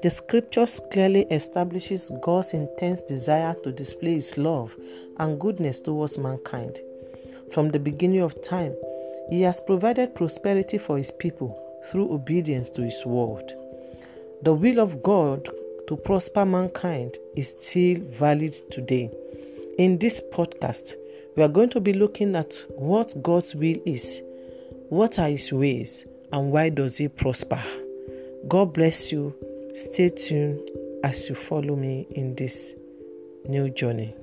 The scriptures clearly establishes God's intense desire to display his love and goodness towards mankind. From the beginning of time, he has provided prosperity for his people through obedience to his word. The will of God to prosper mankind is still valid today. In this podcast, we are going to be looking at what God's will is, what are his ways, and why does he prosper. God bless you. Stay tuned as you follow me in this new journey.